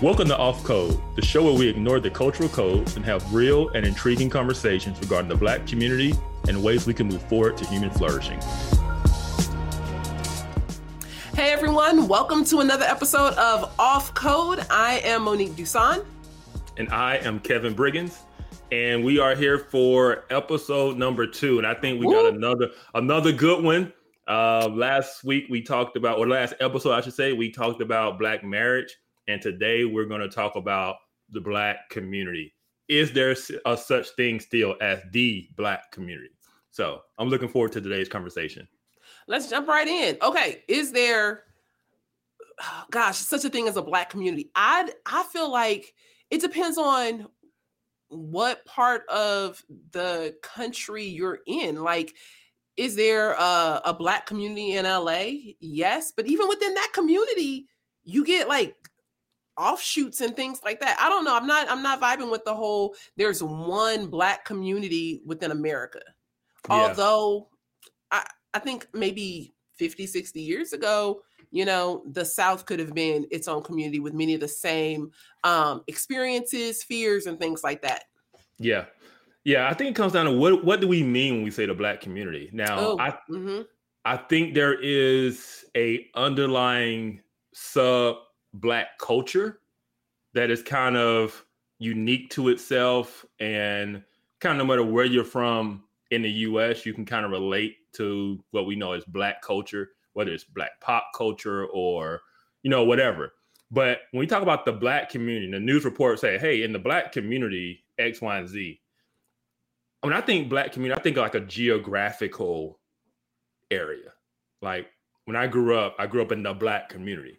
Welcome to Off Code, the show where we ignore the cultural codes and have real and intriguing conversations regarding the Black community and ways we can move forward to human flourishing. Hey everyone, welcome to another episode of Off Code. I am Monique Duson. And I am Kevin Briggins. And we are here for episode number two. And I think we Woo. got another another good one. Uh, last week we talked about, or last episode, I should say, we talked about black marriage and today we're going to talk about the Black community. Is there a such thing still as the Black community? So I'm looking forward to today's conversation. Let's jump right in. Okay, is there, gosh, such a thing as a Black community? I I feel like it depends on what part of the country you're in. Like, is there a, a Black community in LA? Yes, but even within that community, you get like offshoots and things like that. I don't know. I'm not I'm not vibing with the whole there's one black community within America. Yeah. Although I I think maybe 50 60 years ago, you know, the South could have been its own community with many of the same um experiences, fears and things like that. Yeah. Yeah, I think it comes down to what what do we mean when we say the black community? Now, oh, I mm-hmm. I think there is a underlying sub black culture that is kind of unique to itself and kind of no matter where you're from in the US, you can kind of relate to what we know as black culture, whether it's black pop culture or, you know, whatever. But when we talk about the black community, the news reports say, hey, in the black community, X, Y, and Z. I mean, I think black community, I think like a geographical area. Like when I grew up, I grew up in the black community.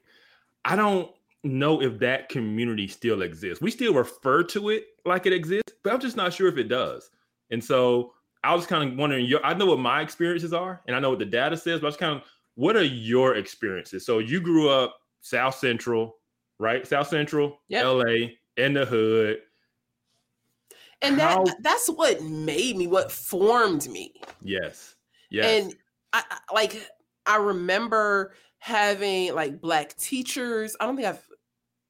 I don't know if that community still exists. We still refer to it like it exists, but I'm just not sure if it does. And so I was kind of wondering, your, I know what my experiences are, and I know what the data says, but I was kind of, what are your experiences? So you grew up South Central, right? South Central, yep. LA, in the hood. And How... that that's what made me, what formed me. Yes. Yes. And I, I like I remember having like black teachers. I don't think I've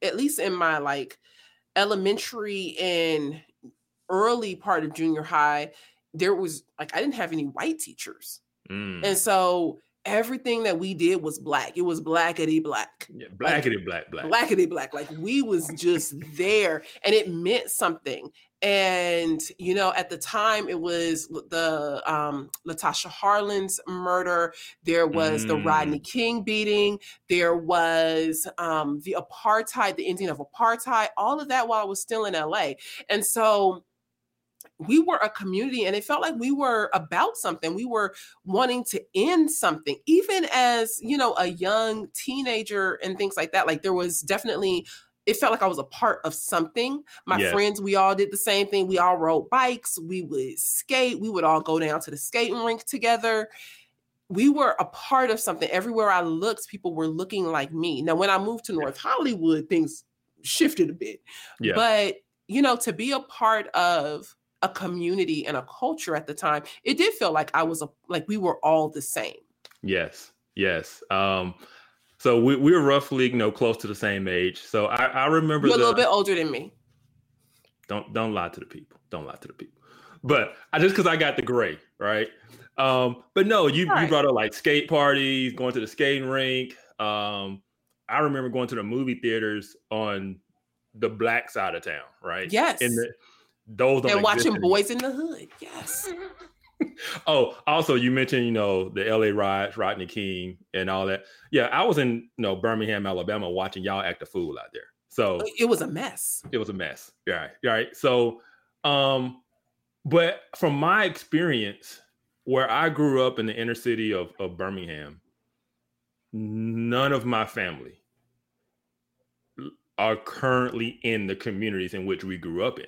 at least in my like elementary and early part of junior high, there was like I didn't have any white teachers. Mm. And so everything that we did was black. It was blackety black. Yeah, blackety like, black, black. Blackety black. Like we was just there and it meant something and you know at the time it was the um latasha harlins murder there was mm. the rodney mm. king beating there was um the apartheid the ending of apartheid all of that while i was still in la and so we were a community and it felt like we were about something we were wanting to end something even as you know a young teenager and things like that like there was definitely it felt like I was a part of something. My yes. friends, we all did the same thing. We all rode bikes. We would skate. We would all go down to the skating rink together. We were a part of something. Everywhere I looked, people were looking like me. Now, when I moved to North Hollywood, things shifted a bit. Yeah. But, you know, to be a part of a community and a culture at the time, it did feel like I was a like we were all the same. Yes. Yes. Um so we, we were roughly, you know, close to the same age. So I, I remember you're the, a little bit older than me. Don't don't lie to the people. Don't lie to the people. But I just because I got the gray, right? Um, but no, you right. you brought up like skate parties, going to the skating rink. Um, I remember going to the movie theaters on the black side of town, right? Yes. And the, those and watching anymore. Boyz n the Hood. Yes. oh, also you mentioned, you know, the LA riots, Rodney King and all that. Yeah, I was in, you know, Birmingham, Alabama watching y'all act a fool out there. So it was a mess. It was a mess. Right. Right. So um, but from my experience, where I grew up in the inner city of, of Birmingham, none of my family are currently in the communities in which we grew up in.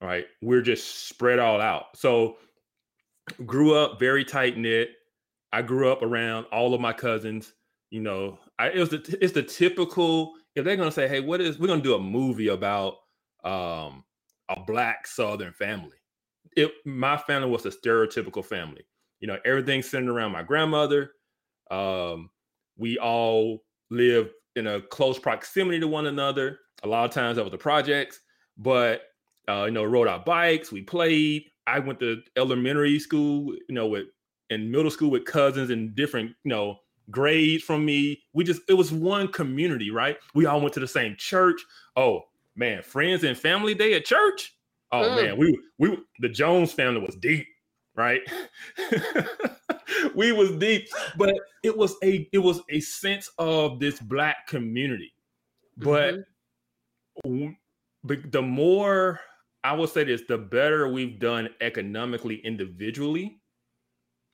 Right. We're just spread all out. So grew up very tight knit. I grew up around all of my cousins. You know, I, it was the, it's the typical. If they're gonna say, "Hey, what is?" We're gonna do a movie about um, a black Southern family. It my family was a stereotypical family. You know, everything centered around my grandmother. Um, we all lived in a close proximity to one another. A lot of times that was the projects, but uh, you know, rode our bikes, we played. I went to elementary school, you know, with in middle school with cousins and different, you know, grades from me. We just it was one community, right? We all went to the same church. Oh man, friends and family day at church. Oh mm. man, we we the Jones family was deep, right? we was deep, but it was a it was a sense of this black community. But mm-hmm. the more I will say this, the better we've done economically individually,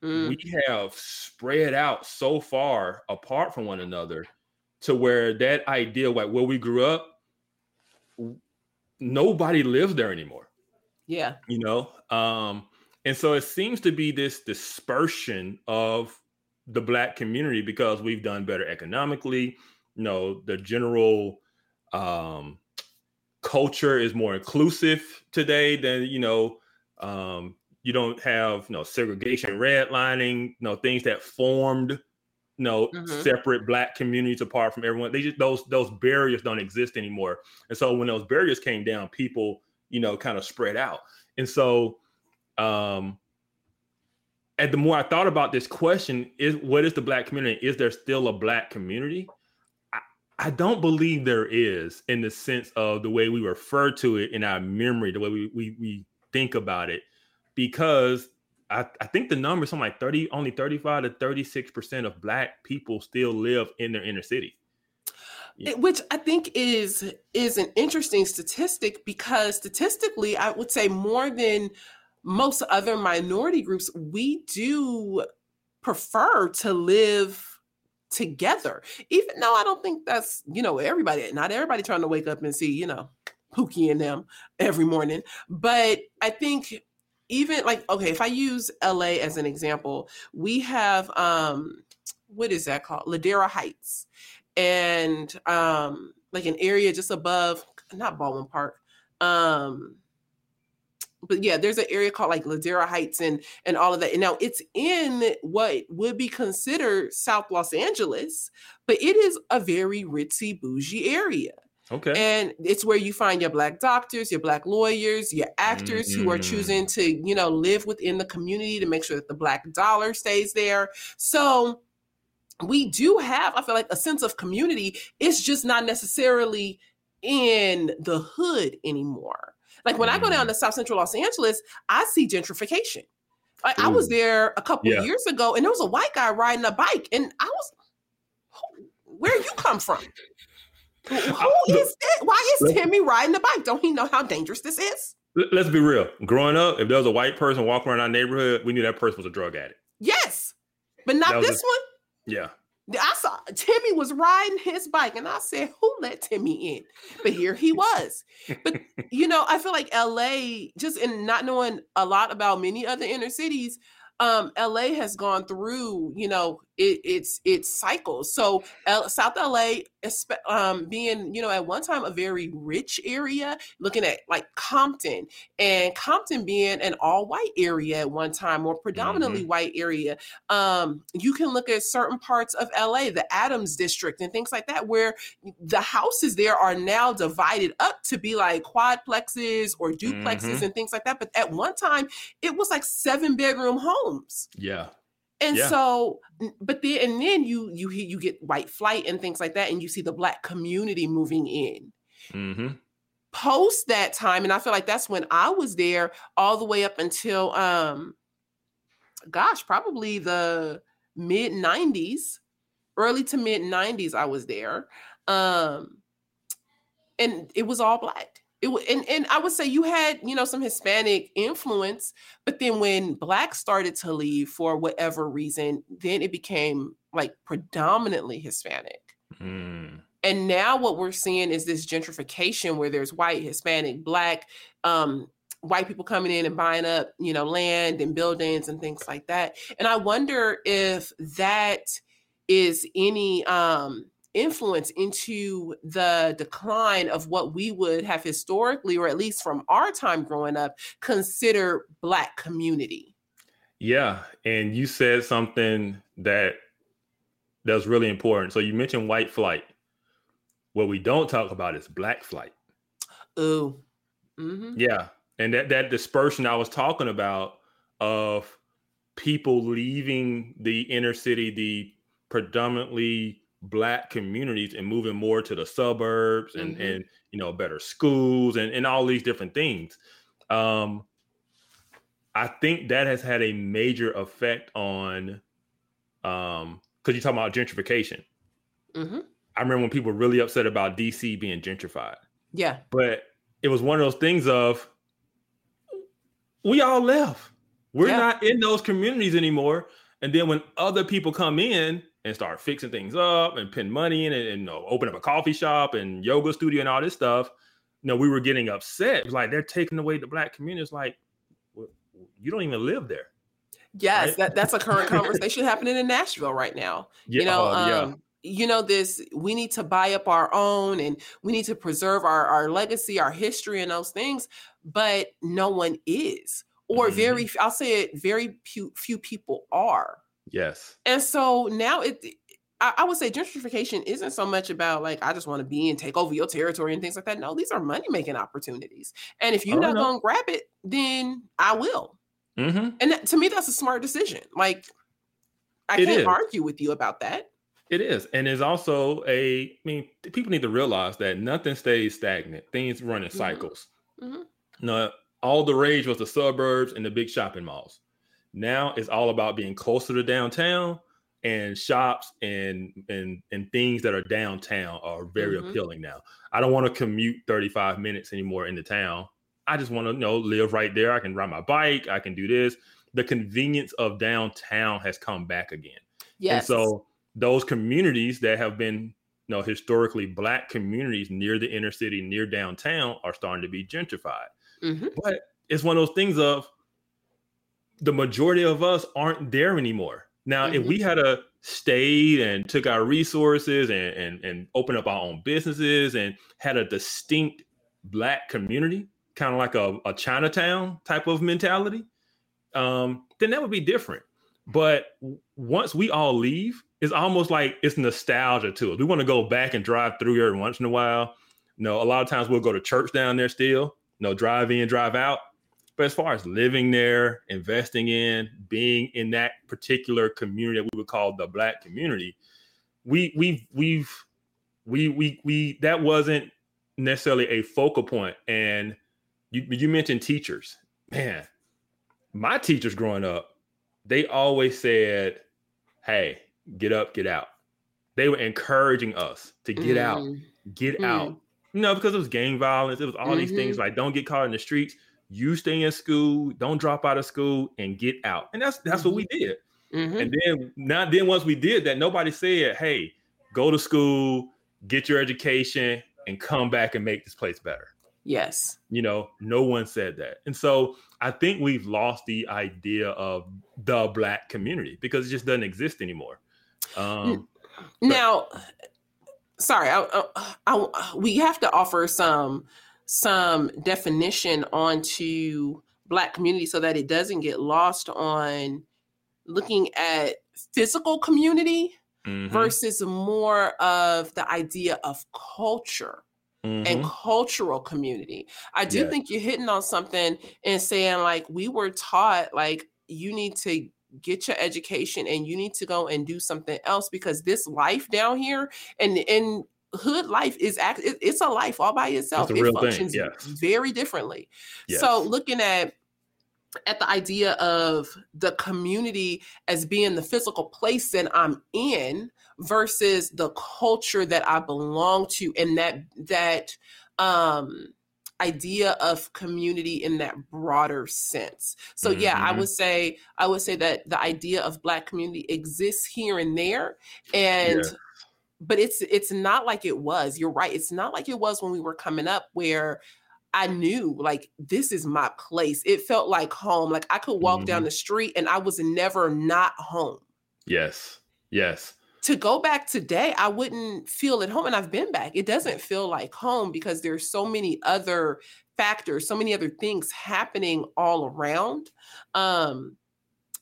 mm. we have spread out so far apart from one another to where that idea, like where we grew up, nobody lives there anymore. Yeah. You know, um, and so it seems to be this dispersion of the black community because we've done better economically. You know, the general um, culture is more inclusive today than you know. Um, you don't have you know segregation, redlining, you know things that formed you know mm-hmm. separate black communities apart from everyone. They just those those barriers don't exist anymore. And so when those barriers came down, people you know kind of spread out. And so um and the more I thought about this question, is what is the black community? Is there still a black community? I, don't believe there is in the sense of the way we refer to it in our memory, the way we we, we think about it, because I, I think the number is something like 30, only 35 to 36% of black people still live in their inner city. Yeah. Which I think is is an interesting statistic because statistically, I would say more than most other minority groups, we do prefer to live together. Even though I don't think that's, you know, everybody, not everybody trying to wake up and see, you know, Pookie and them every morning. But I think even like, okay, if I use LA as an example, we have um what is that called? Ladera Heights. And um like an area just above, not Baldwin Park. Um but yeah, there's an area called like Ladera Heights and and all of that. And now it's in what would be considered South Los Angeles, but it is a very ritzy bougie area. Okay. And it's where you find your black doctors, your black lawyers, your actors mm-hmm. who are mm. choosing to, you know, live within the community to make sure that the black dollar stays there. So we do have, I feel like, a sense of community. It's just not necessarily in the hood anymore. Like when. I go down mm. to South Central Los Angeles, I see gentrification. Like I was there a couple yeah. years ago, and there was a white guy riding a bike, and I was, where you come from? Who is that? Why is Timmy riding a bike? Don't he know how dangerous this is? Let's be real. Growing up, if there was a white person walking around our neighborhood, we knew that person was a drug addict. Yes, but not this one. Yeah, I saw Timmy was riding his bike, and I said, "Who let Timmy in?" But here he was. But you know, I feel like LA, just in not knowing a lot about many other inner cities, um, LA has gone through, you know, it, it's it's cycles. So L- South LA, um, being you know at one time a very rich area, looking at like Compton, and Compton being an all white area at one time or predominantly mm-hmm. white area. Um, you can look at certain parts of LA, the Adams district, and things like that, where the houses there are now divided up to be like quadplexes or duplexes mm-hmm. and things like that. But at one time, it was like seven bedroom homes. Yeah. And yeah. so, but then and then you you hear you get white flight and things like that, and you see the black community moving in. Mm-hmm. Post that time, and I feel like that's when I was there all the way up until um, gosh, probably the mid '90s, early to mid '90s. I was there, um, and it was all black it and, and I would say you had, you know, some Hispanic influence, but then when blacks started to leave for whatever reason, then it became like predominantly Hispanic. Mm. And now what we're seeing is this gentrification where there's white, Hispanic, black, um, white people coming in and buying up, you know, land and buildings and things like that. And I wonder if that is any um influence into the decline of what we would have historically, or at least from our time growing up, consider Black community. Yeah. And you said something that that's really important. So you mentioned white flight. What we don't talk about is black flight. Ooh. Mm-hmm. Yeah. And that, that dispersion I was talking about of people leaving the inner city, the predominantly black communities and moving more to the suburbs and, mm-hmm. and you know, better schools and, and all these different things. Um, I think that has had a major effect on um because you're talking about gentrification. Mm-hmm. I remember when people were really upset about DC being gentrified. Yeah. But it was one of those things of we all left. We're yeah. not in those communities anymore. And then when other people come in and start fixing things up and pin money in and, and you know, open up a coffee shop and yoga studio and all this stuff, you know, we were getting upset. It was like they're taking away the black community. It's like well, you don't even live there. Yes, right? that, that's a current conversation happening in Nashville right now. Yeah, you know, uh, um, you know this we need to buy up our own and we need to preserve our, our legacy our history and those things but no one is or mm-hmm. very i'll say it very few, few people are yes and so now it I, I would say gentrification isn't so much about like I just want to be and take over your territory and things like that. No, these are money making opportunities, and if you're oh, not going to grab it, then I will. Mm-hmm. And that, to me, that's a smart decision. Like I it can't is. argue with you about that. It is. And it's also a, I mean, people need to realize that nothing stays stagnant. Things run in mm-hmm. cycles. Mm-hmm. Now, all the rage was the suburbs and the big shopping malls. Now it's all about being closer to downtown and shops and and and things that are downtown are very mm-hmm. appealing now. I don't want to commute 35 minutes anymore into town. I just want to you know live right there. I can ride my bike, I can do this. The convenience of downtown has come back again. Yes. And so those communities that have been you know historically black communities near the inner city near downtown are starting to be gentrified mm-hmm. but it's one of those things of the majority of us aren't there anymore now mm-hmm. if we had a stayed and took our resources and, and and opened up our own businesses and had a distinct black community kind of like a, a chinatown type of mentality um, then that would be different but once we all leave it's almost like it's nostalgia to it. We want to go back and drive through every once in a while. You know, a lot of times we'll go to church down there still, you know, drive in, drive out. But as far as living there, investing in, being in that particular community that we would call the black community, we we've we've we we we that wasn't necessarily a focal point. And you you mentioned teachers. Man, my teachers growing up, they always said, Hey, get up, get out. They were encouraging us to get mm. out, get mm. out. You know, because it was gang violence, it was all mm-hmm. these things mm-hmm. like don't get caught in the streets. You stay in school, don't drop out of school, and get out. And that's that's mm-hmm. what we mm-hmm. did. Mm-hmm. And then now, then once we did that, nobody said, "Hey, go to school, get your education, and come back and make this place better." Yes. You know, no one said that. And so I think we've lost the idea of the black community because it just doesn't exist anymore. Um, now, but- sorry, I, I, I, we have to offer some some definition onto black community so that it doesn't get lost on looking at physical community mm-hmm. versus more of the idea of culture mm-hmm. and cultural community. I do yeah. think you're hitting on something and saying like we were taught like you need to get your education and you need to go and do something else because this life down here and and hood life is act it's a life all by itself it functions thing, yes. very differently yes. so looking at at the idea of the community as being the physical place that I'm in versus the culture that I belong to and that that um idea of community in that broader sense. So mm-hmm. yeah, I mm-hmm. would say I would say that the idea of black community exists here and there and yeah. But it's it's not like it was. You're right. It's not like it was when we were coming up where I knew like this is my place. It felt like home. Like I could walk mm-hmm. down the street and I was never not home. Yes. Yes to go back today, I wouldn't feel at home. And I've been back. It doesn't feel like home because there's so many other factors, so many other things happening all around. Um,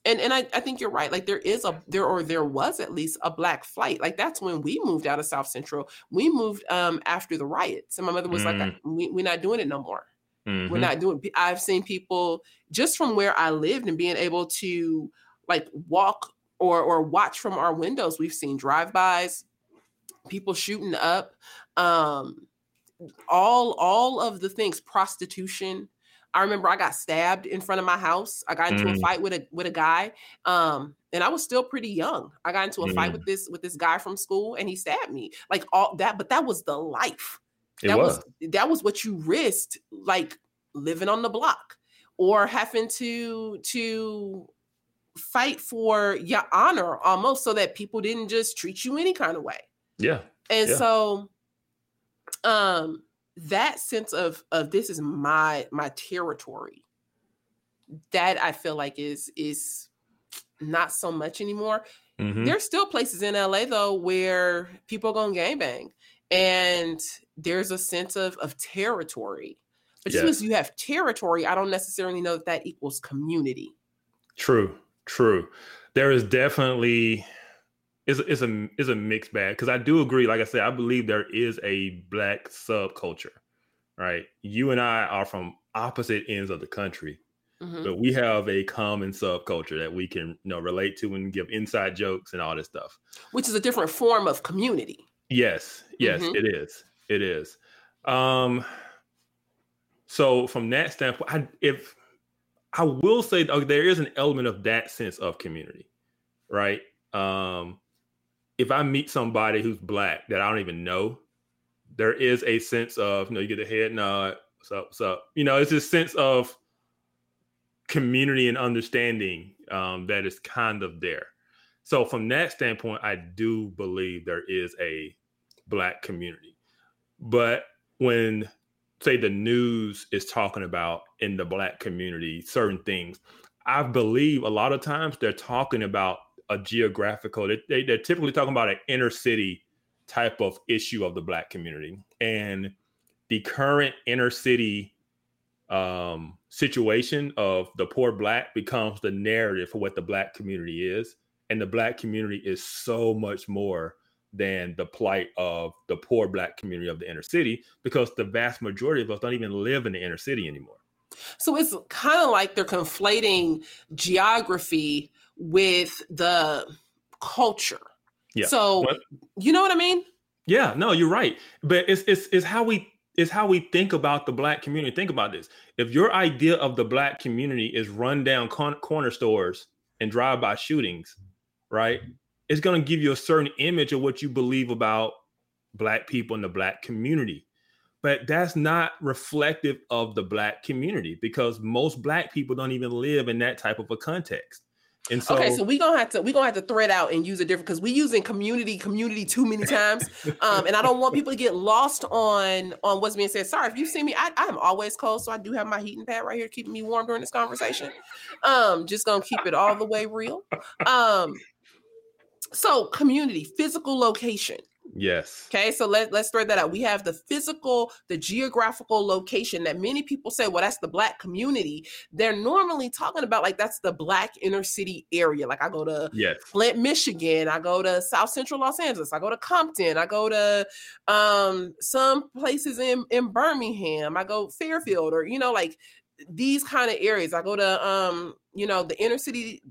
and and I, I think you're right. Like there is a there or there was at least a black flight. Like that's when we moved out of South Central. We moved um after the riots, and my mother was mm. like, we, "We're not doing it no more. Mm-hmm. We're not doing." I've seen people just from where I lived and being able to like walk or or watch from our windows. We've seen drive-bys, people shooting up, um, all all of the things, prostitution. I remember I got stabbed in front of my house. I got into mm. a fight with a with a guy, um, and I was still pretty young. I got into a mm. fight with this with this guy from school, and he stabbed me. Like all that, but that was the life. It that was. was that was what you risked, like living on the block or having to to fight for your honor almost so that people didn't just treat you any kind of way. Yeah. And yeah. so um that sense of of this is my my territory that I feel like is is not so much anymore. Mm-hmm. There's still places in LA though where people go gang bang and there's a sense of of territory. But just because you have territory, I don't necessarily know that that equals community. True, true. There is definitely is is a is a mixed bag because I do agree. Like I said, I believe there is a black subculture. Right, you and I are from opposite ends of the country, mm-hmm. but we have a common subculture that we can you know relate to and give inside jokes and all this stuff. Which is a different form of community. Yes, yes, mm-hmm. it is. It is. Um, so from that standpoint, I, if I will say okay, there is an element of that sense of community, right? Um, if I meet somebody who's black that I don't even know, there is a sense of you know you get the head nod, what's up, what's up. You know, it's this sense of community and understanding um, that is kind of there. So from that standpoint, I do believe there is a black community. But when say the news is talking about in the black community certain things, I believe a lot of times they're talking about a geographical, they, they're typically talking about an inner city type of issue of the black community. And the current inner city um, situation of the poor black becomes the narrative for what the black community is. And the black community is so much more than the plight of the poor black community of the inner city because the vast majority of us don't even live in the inner city anymore. So it's kind of like they're conflating geography with the culture. Yeah. So what? you know what I mean? Yeah, no, you're right. But it's it's it's how we it's how we think about the black community. Think about this. If your idea of the black community is run down con- corner stores and drive-by shootings, right? it's going to give you a certain image of what you believe about black people in the black community but that's not reflective of the black community because most black people don't even live in that type of a context and so, okay, so we gonna have to we gonna have to thread out and use a different because we using community community too many times, um, and I don't want people to get lost on on what's being said. Sorry if you see me, I, I am always cold, so I do have my heating pad right here keeping me warm during this conversation. Um, just gonna keep it all the way real. Um, so community, physical location. Yes. Okay, so let, let's thread that out. We have the physical, the geographical location that many people say, well, that's the black community. They're normally talking about like that's the black inner city area. Like I go to yes. Flint, Michigan, I go to South Central Los Angeles, I go to Compton, I go to um some places in, in Birmingham, I go Fairfield, or you know, like these kind of areas. I go to um, you know, the inner city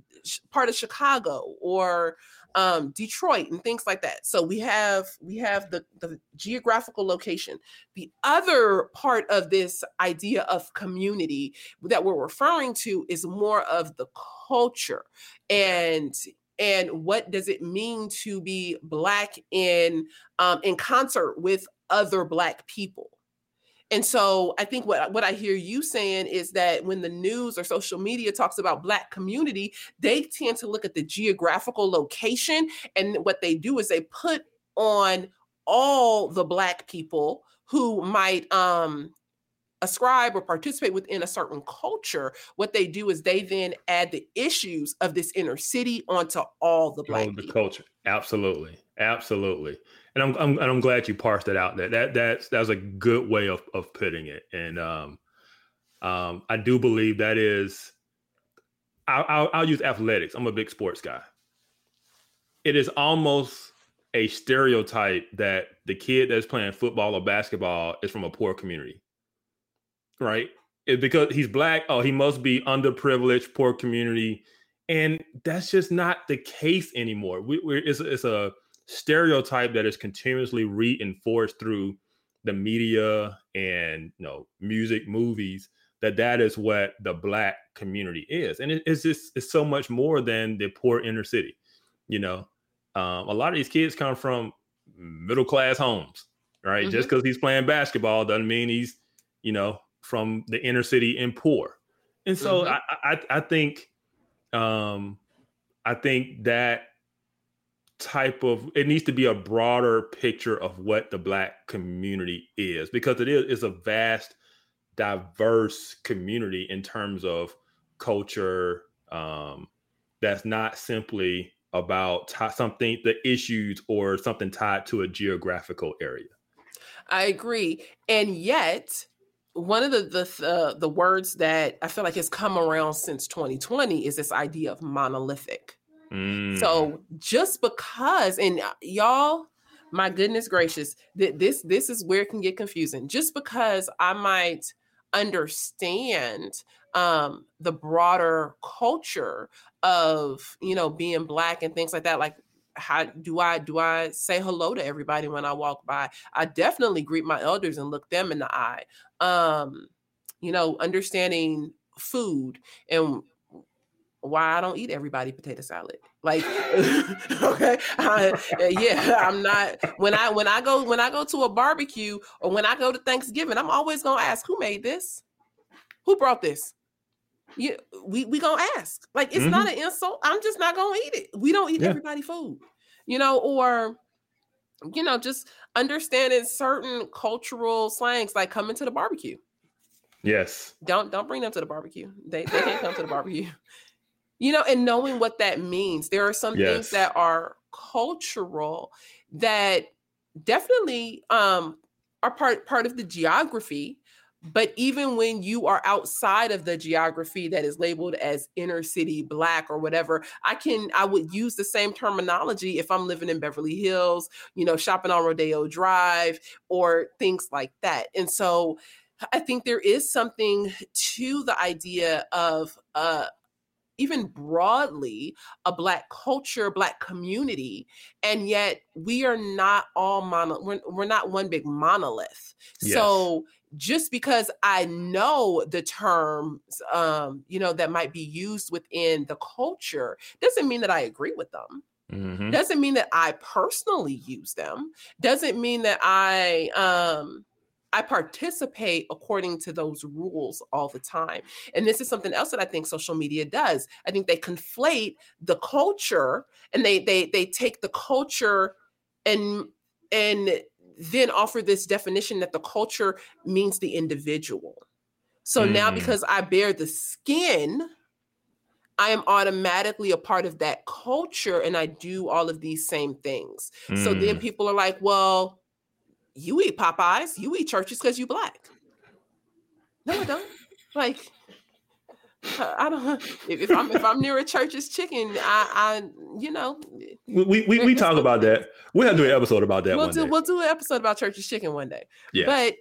part of Chicago or um, Detroit and things like that. So we have we have the, the geographical location. The other part of this idea of community that we're referring to is more of the culture and and what does it mean to be black in um, in concert with other black people and so I think what, what I hear you saying is that when the news or social media talks about Black community, they tend to look at the geographical location. And what they do is they put on all the Black people who might um, ascribe or participate within a certain culture, what they do is they then add the issues of this inner city onto all the black the culture. Absolutely, absolutely and I'm, I'm and I'm glad you parsed it out. That that that's that's a good way of of putting it. And um, um, I do believe that is I'll, I'll, I'll use athletics. I'm a big sports guy. It is almost a stereotype that the kid that's playing football or basketball is from a poor community, right? It, because he's black, oh, he must be underprivileged, poor community, and that's just not the case anymore. We, it's, it's a stereotype that is continuously reinforced through the media and you know music, movies that that is what the black community is, and it, it's just it's so much more than the poor inner city. You know, um, a lot of these kids come from middle class homes, right? Mm-hmm. Just because he's playing basketball doesn't mean he's, you know, from the inner city and poor. And so mm-hmm. I, I, I think, um, I think that type of it needs to be a broader picture of what the black community is because it is a vast, diverse community in terms of culture. Um, that's not simply about t- something, the issues or something tied to a geographical area. I agree, and yet one of the the uh, the words that I feel like has come around since 2020 is this idea of monolithic. Mm. So just because, and uh, y'all, my goodness gracious, that this this is where it can get confusing. Just because I might understand um, the broader culture of you know being black and things like that like how do i do i say hello to everybody when i walk by i definitely greet my elders and look them in the eye um you know understanding food and why I don't eat everybody potato salad. Like, okay, I, yeah, I'm not. When I when I go when I go to a barbecue or when I go to Thanksgiving, I'm always gonna ask who made this, who brought this, you, we we gonna ask. Like it's mm-hmm. not an insult. I'm just not gonna eat it. We don't eat yeah. everybody food, you know, or you know, just understanding certain cultural slangs like coming to the barbecue. Yes. Don't don't bring them to the barbecue. They they can't come to the barbecue. You know, and knowing what that means. There are some yes. things that are cultural that definitely um are part part of the geography but even when you are outside of the geography that is labeled as inner city black or whatever, I can I would use the same terminology if I'm living in Beverly Hills, you know, shopping on Rodeo Drive or things like that. And so I think there is something to the idea of uh even broadly a black culture black community and yet we are not all mono we're, we're not one big monolith yes. so just because I know the terms, um, you know, that might be used within the culture doesn't mean that I agree with them. Mm-hmm. Doesn't mean that I personally use them. Doesn't mean that I um, I participate according to those rules all the time. And this is something else that I think social media does. I think they conflate the culture and they they they take the culture and and then offer this definition that the culture means the individual. So mm. now, because I bear the skin, I am automatically a part of that culture and I do all of these same things. Mm. So then mm. people are like, well, you eat Popeyes, you eat Church's because you black. No, I don't. like, uh, I don't. If, I'm if I'm near a Church's chicken, I, I you know. We we, we talk about that. We have to do an episode about that. We'll do day. we'll do an episode about Church's chicken one day. Yeah. But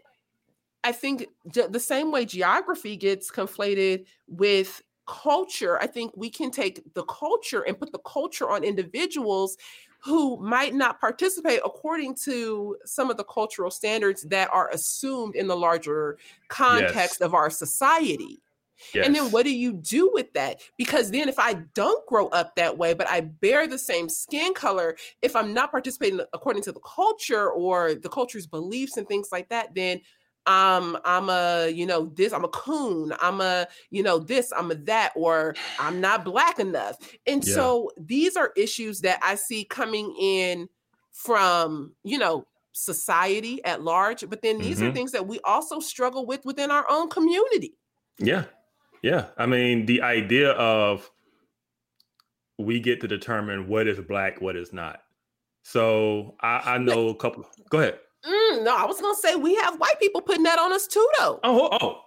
I think the same way geography gets conflated with culture, I think we can take the culture and put the culture on individuals who might not participate according to some of the cultural standards that are assumed in the larger context yes. of our society. Yes. And then what do you do with that? Because then if I don't grow up that way, but I bear the same skin color, if I'm not participating according to the culture or the culture's beliefs and things like that, then um i'm a you know this i'm a coon i'm a you know this i'm a that or i'm not black enough and yeah. so these are issues that i see coming in from you know society at large but then these mm-hmm. are things that we also struggle with within our own community yeah yeah, I mean the idea of we get to determine what is black, what is not. So I, I know a couple. Go ahead. Mm, no, I was gonna say we have white people putting that on us too, though. Oh, oh,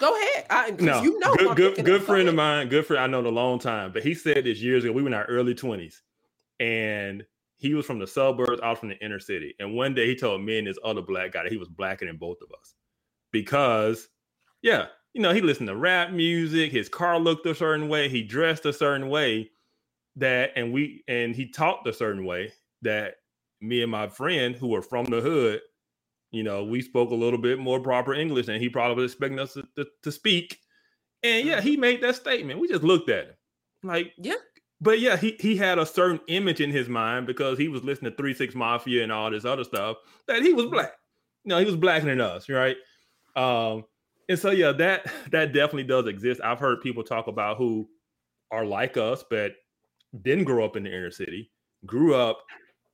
Go ahead. I, no, you know, good, good, good friend of mine, good friend. I know a long time, but he said this years ago. We were in our early twenties, and he was from the suburbs, out from the inner city. And one day he told me and this other black guy that he was blacker than both of us because, yeah, you know, he listened to rap music. His car looked a certain way. He dressed a certain way that, and we, and he talked a certain way that me and my friend who were from the hood, you know, we spoke a little bit more proper English and he probably was expecting us to, to, to speak. And yeah, he made that statement. We just looked at him like, yeah, but yeah, he he had a certain image in his mind because he was listening to Three Six Mafia and all this other stuff that he was black. You know, he was blacker than us, right? Um, and so yeah, that that definitely does exist. I've heard people talk about who are like us, but didn't grow up in the inner city, grew up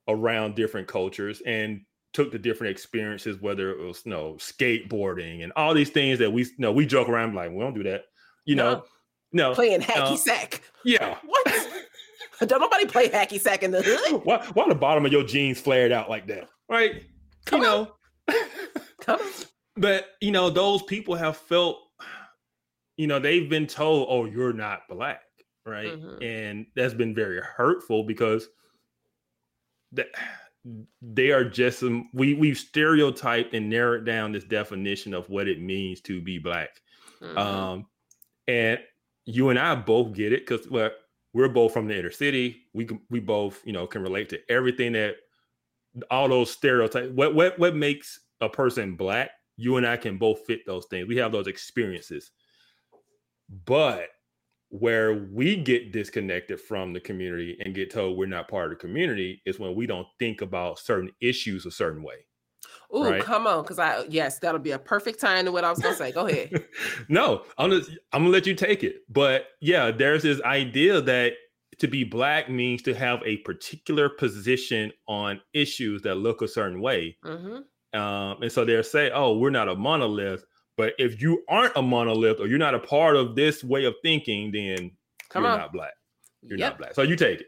around different cultures, and took the different experiences, whether it was you know skateboarding and all these things that we you know we joke around like we don't do that, you know. No, playing hacky uh, sack. Yeah. What? Don't nobody play hacky sack in the hood. Why, why the bottom of your jeans flared out like that? Right? Come you on. know. Come on. But you know, those people have felt, you know, they've been told, "Oh, you're not black," right? Mm-hmm. And that's been very hurtful because that they are just some we we've stereotyped and narrowed down this definition of what it means to be black. Mm-hmm. Um, and you and I both get it because well, we're both from the inner city. We we both you know can relate to everything that all those stereotypes. What what what makes a person black? You and I can both fit those things. We have those experiences, but where we get disconnected from the community and get told we're not part of the community is when we don't think about certain issues a certain way. Oh, right? come on, because I yes, that'll be a perfect time to what I was gonna say. Go ahead. no, I'm just, I'm gonna let you take it. But yeah, there's this idea that to be black means to have a particular position on issues that look a certain way. Mm-hmm. Um, and so they're saying, oh, we're not a monolith. But if you aren't a monolith or you're not a part of this way of thinking, then Come you're on. not black. You're yep. not black. So you take it.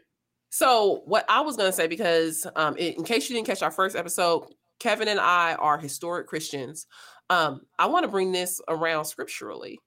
So what I was going to say, because um, in, in, case you didn't catch our first episode, Kevin and I are historic Christians. Um, I want to bring this around scripturally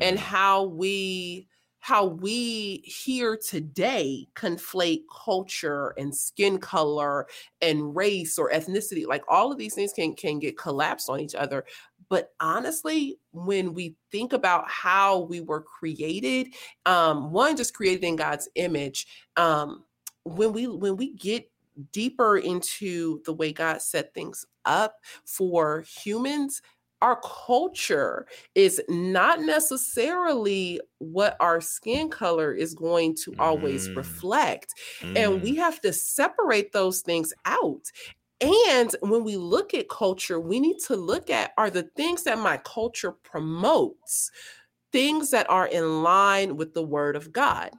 and mm-hmm. how we how we here today conflate culture and skin color and race or ethnicity like all of these things can can get collapsed on each other but honestly when we think about how we were created um one just created in god's image um when we when we get deeper into the way God set things up for humans, our culture is not necessarily what our skin color is going to always mm. reflect. Mm. And we mm. have to separate those things out. And when we look at culture, we need to look at are the things that my culture promotes things that are in line with the word of God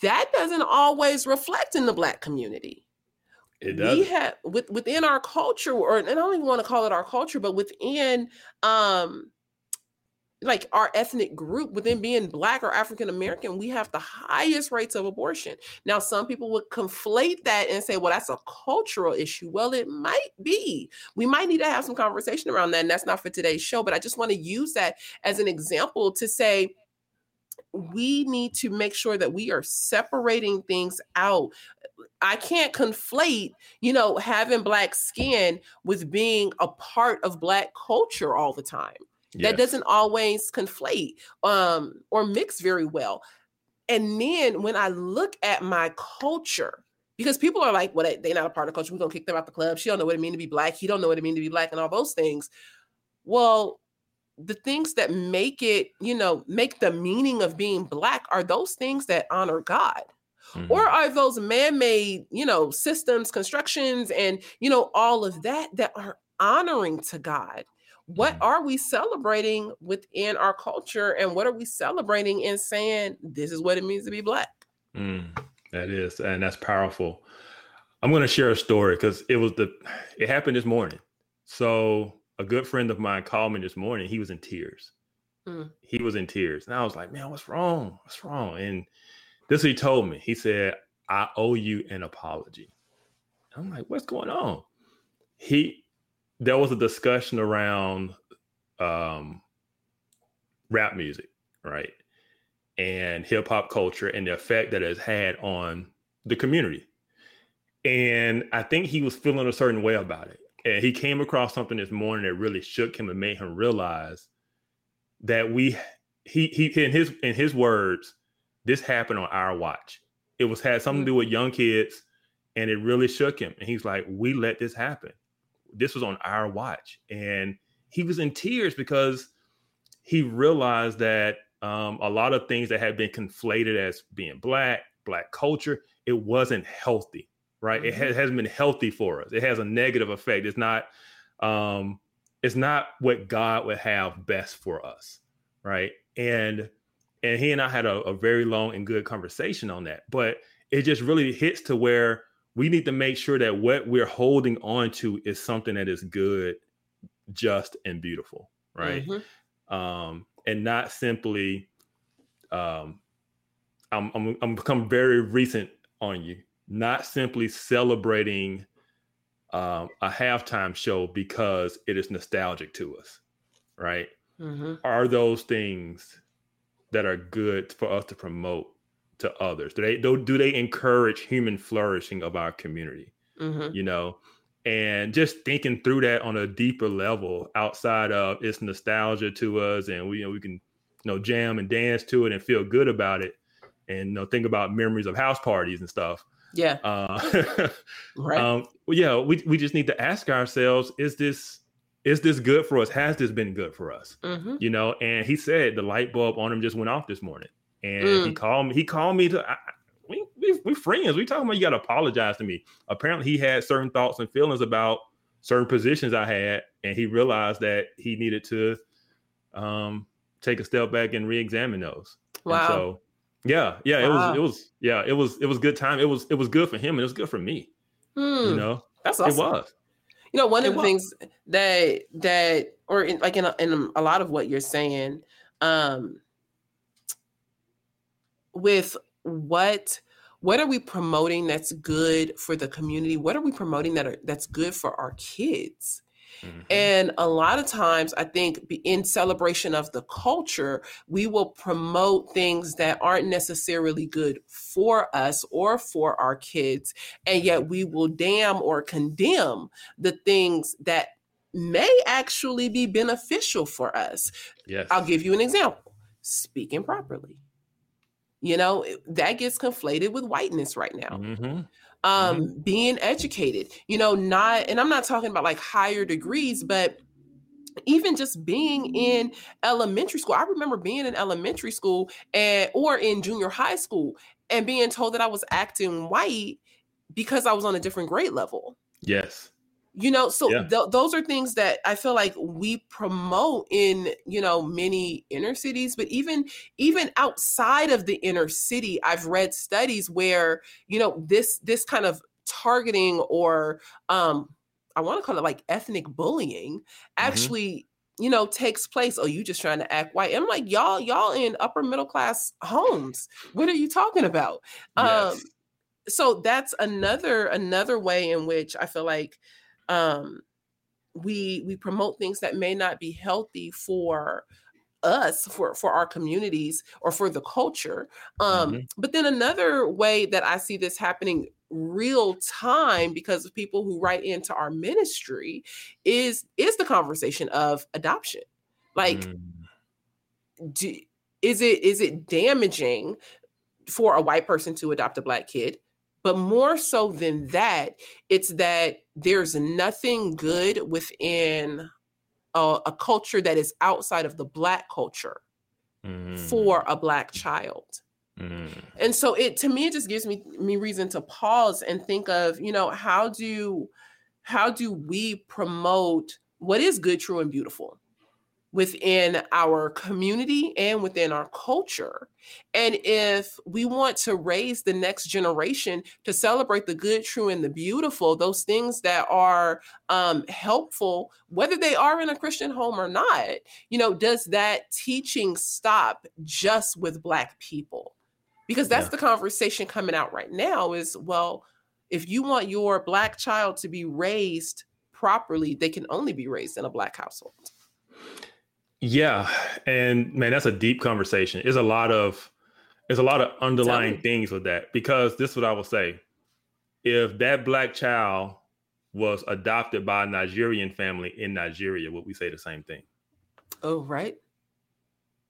that doesn't always reflect in the black community. It does. We have with, within our culture, or and I don't even want to call it our culture, but within um like our ethnic group within being black or african american we have the highest rates of abortion now some people would conflate that and say well that's a cultural issue well it might be we might need to have some conversation around that and that's not for today's show but i just want to use that as an example to say we need to make sure that we are separating things out. I can't conflate, you know, having black skin with being a part of black culture all the time. Yes. That doesn't always conflate um, or mix very well. And then when I look at my culture, because people are like, well, they're not a part of culture. We're gonna kick them out the club. She don't know what it means to be black. He don't know what it means to be black, and all those things. Well, the things that make it, you know, make the meaning of being black are those things that honor God. Mm-hmm. Or are those man-made, you know, systems, constructions, and you know, all of that that are honoring to God? What mm-hmm. are we celebrating within our culture, and what are we celebrating in saying this is what it means to be black? Mm, that is, and that's powerful. I'm going to share a story because it was the it happened this morning. So a good friend of mine called me this morning. He was in tears. Mm. He was in tears. And I was like, man, what's wrong? What's wrong? And this is what he told me. He said, I owe you an apology. I'm like, what's going on? He there was a discussion around um rap music, right? And hip hop culture and the effect that it's had on the community. And I think he was feeling a certain way about it. And he came across something this morning that really shook him and made him realize that we he he in his in his words, this happened on our watch. It was had something to do with young kids, and it really shook him. And he's like, "We let this happen. This was on our watch." And he was in tears because he realized that um, a lot of things that had been conflated as being black, black culture, it wasn't healthy, right? Mm-hmm. It has, hasn't been healthy for us. It has a negative effect. It's not, um, it's not what God would have best for us, right? And and he and I had a, a very long and good conversation on that. But it just really hits to where we need to make sure that what we're holding on to is something that is good, just, and beautiful, right? Mm-hmm. Um, and not simply, um, I'm, I'm I'm become very recent on you, not simply celebrating um, a halftime show because it is nostalgic to us, right? Mm-hmm. Are those things that are good for us to promote to others? Do they do they encourage human flourishing of our community? Mm-hmm. You know, and just thinking through that on a deeper level outside of it's nostalgia to us, and we you know we can you know jam and dance to it and feel good about it, and you know think about memories of house parties and stuff. Yeah. Uh, right. Um, well, yeah, we we just need to ask ourselves: Is this is this good for us? Has this been good for us? Mm-hmm. You know, and he said the light bulb on him just went off this morning, and mm. he called me. He called me to. I, we, we we friends. We talking about you got to apologize to me. Apparently, he had certain thoughts and feelings about certain positions I had, and he realized that he needed to um, take a step back and re-examine those. Wow. And so, yeah, yeah, wow. it was it was yeah, it was it was good time. It was it was good for him, and it was good for me. Mm. You know, that's awesome. It was. You know, one of the things that that or in, like in a, in a lot of what you're saying, um, with what what are we promoting that's good for the community? What are we promoting that are, that's good for our kids? Mm-hmm. And a lot of times, I think in celebration of the culture, we will promote things that aren't necessarily good for us or for our kids. And yet we will damn or condemn the things that may actually be beneficial for us. Yes. I'll give you an example speaking properly. You know, that gets conflated with whiteness right now. Mm-hmm um mm-hmm. being educated you know not and i'm not talking about like higher degrees but even just being in elementary school i remember being in elementary school and or in junior high school and being told that i was acting white because i was on a different grade level yes you know so yeah. th- those are things that i feel like we promote in you know many inner cities but even even outside of the inner city i've read studies where you know this this kind of targeting or um i want to call it like ethnic bullying mm-hmm. actually you know takes place oh you just trying to act white i'm like y'all y'all in upper middle class homes what are you talking about yes. um so that's another another way in which i feel like um, we we promote things that may not be healthy for us for for our communities or for the culture um mm-hmm. but then another way that i see this happening real time because of people who write into our ministry is is the conversation of adoption like mm. do, is it is it damaging for a white person to adopt a black kid but more so than that, it's that there's nothing good within a, a culture that is outside of the Black culture mm. for a Black child. Mm. And so it to me it just gives me me reason to pause and think of, you know, how do how do we promote what is good, true and beautiful? Within our community and within our culture. And if we want to raise the next generation to celebrate the good, true, and the beautiful, those things that are um, helpful, whether they are in a Christian home or not, you know, does that teaching stop just with Black people? Because that's yeah. the conversation coming out right now is well, if you want your Black child to be raised properly, they can only be raised in a Black household. Yeah, and man, that's a deep conversation. There's a lot of there's a lot of underlying things with that because this is what I will say. If that black child was adopted by a Nigerian family in Nigeria, would we say the same thing? Oh, right.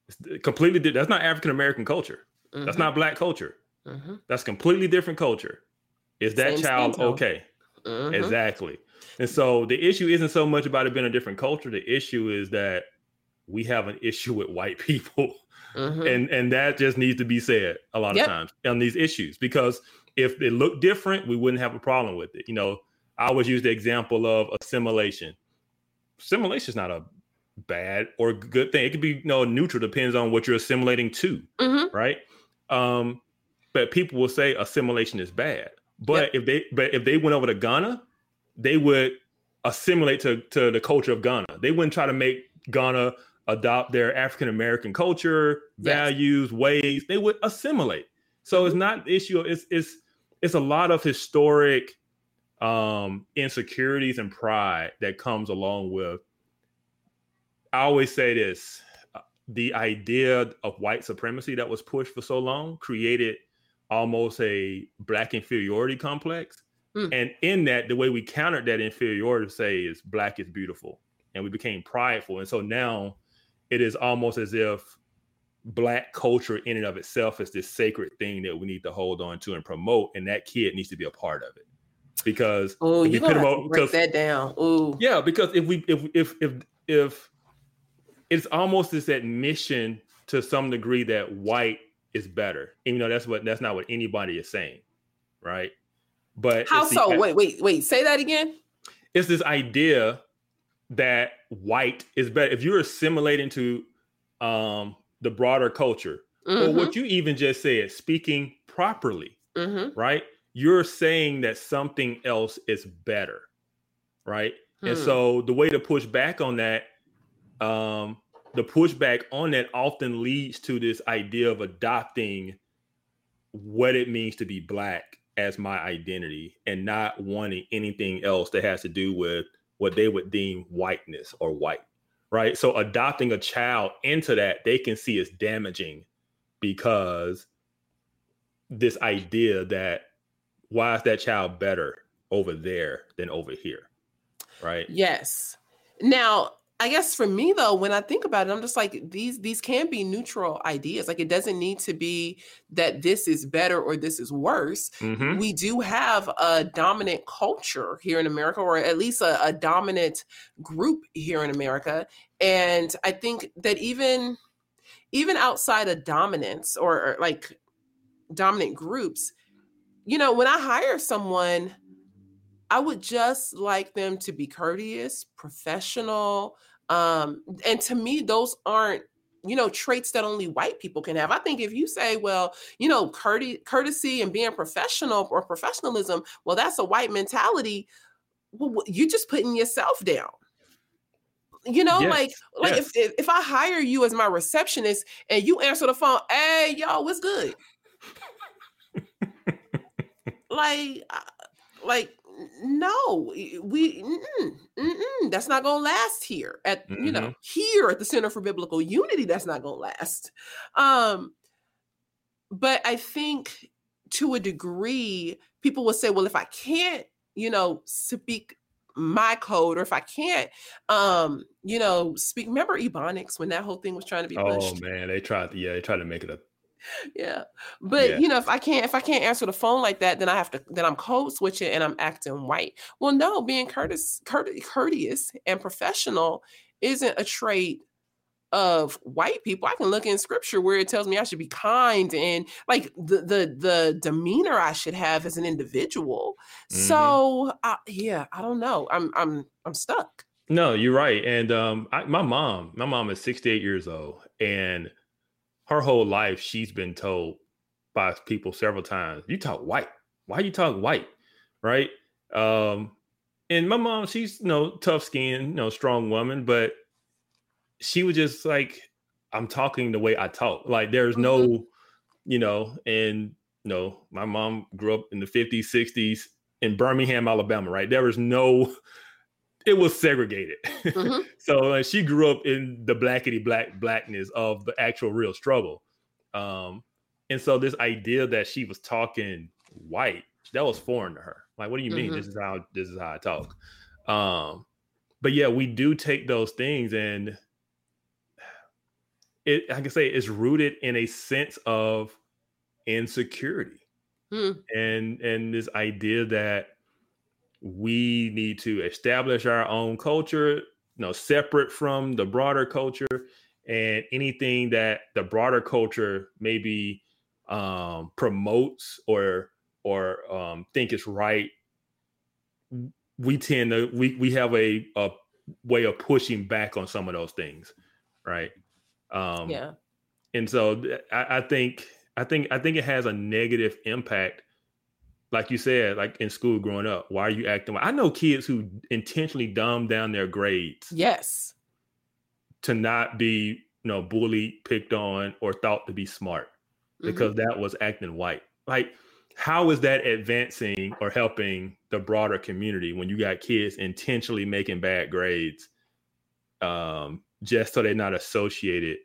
It's completely that's not African American culture. Mm-hmm. That's not black culture. Mm-hmm. That's completely different culture. Is that Same child okay? Mm-hmm. Exactly. And so the issue isn't so much about it being a different culture. The issue is that we have an issue with white people. Mm-hmm. And and that just needs to be said a lot yep. of times on these issues because if it looked different, we wouldn't have a problem with it. You know, I always use the example of assimilation. Assimilation is not a bad or good thing. It could be you know, neutral, depends on what you're assimilating to, mm-hmm. right? Um, but people will say assimilation is bad. But yep. if they but if they went over to Ghana, they would assimilate to, to the culture of Ghana. They wouldn't try to make Ghana adopt their African American culture, values, yes. ways. They would assimilate. So mm-hmm. it's not the issue. It's it's it's a lot of historic um, insecurities and pride that comes along with. I always say this: uh, the idea of white supremacy that was pushed for so long created almost a black inferiority complex. Mm. And in that, the way we countered that inferiority say is black is beautiful. And we became prideful. And so now it is almost as if black culture in and of itself is this sacred thing that we need to hold on to and promote. And that kid needs to be a part of it. Because oh, you put to break that down. Oh, yeah, because if we if if if if it's almost this admission to some degree that white is better, even though that's what that's not what anybody is saying, right? But how so? The, wait, wait, wait. Say that again. It's this idea that white is better. If you're assimilating to um, the broader culture, mm-hmm. or what you even just said, speaking properly, mm-hmm. right? You're saying that something else is better, right? Hmm. And so the way to push back on that um, the pushback on that often leads to this idea of adopting what it means to be black as my identity and not wanting anything else that has to do with what they would deem whiteness or white right? So adopting a child into that they can see as damaging because this idea that why is that child better over there than over here right? Yes. Now I guess for me though, when I think about it, I'm just like these these can be neutral ideas. Like it doesn't need to be that this is better or this is worse. Mm-hmm. We do have a dominant culture here in America, or at least a, a dominant group here in America. And I think that even even outside of dominance or, or like dominant groups, you know, when I hire someone, I would just like them to be courteous, professional, um, and to me, those aren't you know traits that only white people can have i think if you say well you know courtesy and being professional or professionalism well that's a white mentality well you're just putting yourself down you know yes. like like yes. if, if i hire you as my receptionist and you answer the phone hey y'all what's good like like no we mm-mm, mm-mm, that's not gonna last here at mm-hmm. you know mm-hmm. here at the center for biblical unity that's not gonna last um but i think to a degree people will say well if i can't you know speak my code or if i can't um you know speak remember ebonics when that whole thing was trying to be oh, pushed oh man they tried yeah they tried to make it a yeah. But yeah. you know if i can't if i can't answer the phone like that then i have to then i'm code switching and i'm acting white. Well no being courteous courteous and professional isn't a trait of white people. I can look in scripture where it tells me i should be kind and like the the the demeanor i should have as an individual. Mm-hmm. so uh, yeah i don't know. I'm i'm i'm stuck. No you're right. And um I, my mom my mom is 68 years old and her whole life she's been told by people several times, you talk white. Why you talk white? Right? Um, and my mom, she's you know, tough skinned, you know, strong woman, but she was just like, I'm talking the way I talk. Like there's mm-hmm. no, you know, and you know, my mom grew up in the 50s, 60s in Birmingham, Alabama, right? There was no it was segregated. Mm-hmm. so uh, she grew up in the blackety black blackness of the actual real struggle. Um, and so this idea that she was talking white, that was foreign to her. Like, what do you mean? Mm-hmm. This is how this is how I talk. Um, but yeah, we do take those things and it I can say it's rooted in a sense of insecurity. Hmm. And and this idea that we need to establish our own culture, you know, separate from the broader culture and anything that the broader culture maybe um, promotes or or um, think is right we tend to we we have a, a way of pushing back on some of those things right? Um yeah. and so I, I think i think i think it has a negative impact like you said, like in school growing up, why are you acting? I know kids who intentionally dumb down their grades. Yes. To not be, you know, bullied, picked on, or thought to be smart because mm-hmm. that was acting white. Like, how is that advancing or helping the broader community when you got kids intentionally making bad grades um, just so they're not associated?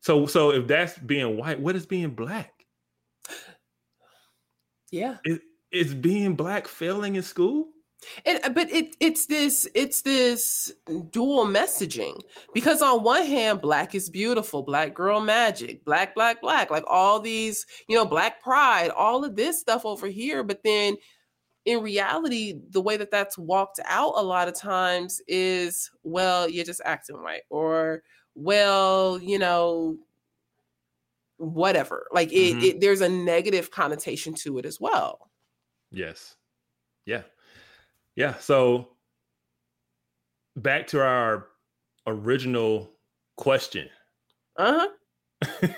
So, so if that's being white, what is being black? Yeah. It, is being black failing in school? It, but it it's this it's this dual messaging because on one hand black is beautiful black girl magic black black black like all these you know black pride all of this stuff over here but then in reality the way that that's walked out a lot of times is well you're just acting white or well you know whatever like it, mm-hmm. it there's a negative connotation to it as well Yes. Yeah. Yeah. So back to our original question. Uh huh.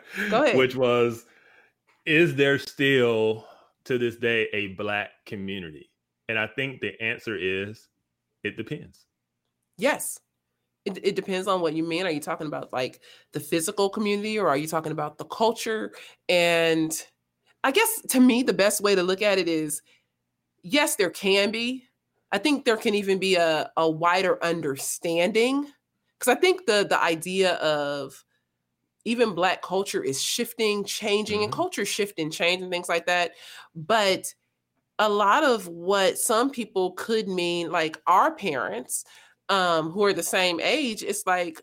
Go ahead. Which was Is there still to this day a black community? And I think the answer is it depends. Yes. It, it depends on what you mean. Are you talking about like the physical community or are you talking about the culture? And I guess to me, the best way to look at it is yes, there can be. I think there can even be a, a wider understanding. Because I think the the idea of even black culture is shifting, changing, mm-hmm. and culture shifting, changing, things like that. But a lot of what some people could mean, like our parents, um, who are the same age, it's like,